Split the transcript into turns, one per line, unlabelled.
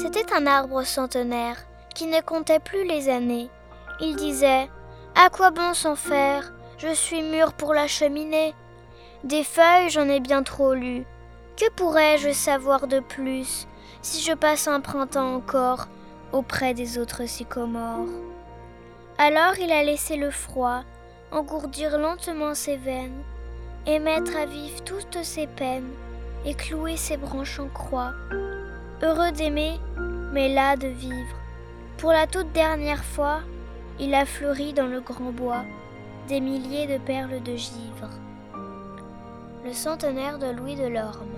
C'était un arbre centenaire qui ne comptait plus les années. Il disait À quoi bon s'en faire? Je suis mûr pour la cheminée. Des feuilles, j'en ai bien trop lu. Que pourrais-je savoir de plus si je passe un printemps encore auprès des autres sycomores? Alors il a laissé le froid engourdir lentement ses veines et mettre à vif toutes ses peines et clouer ses branches en croix. Heureux d'aimer, mais là de vivre. Pour la toute dernière fois, il a fleuri dans le grand bois des milliers de perles de givre. Le centenaire de Louis de Lorme.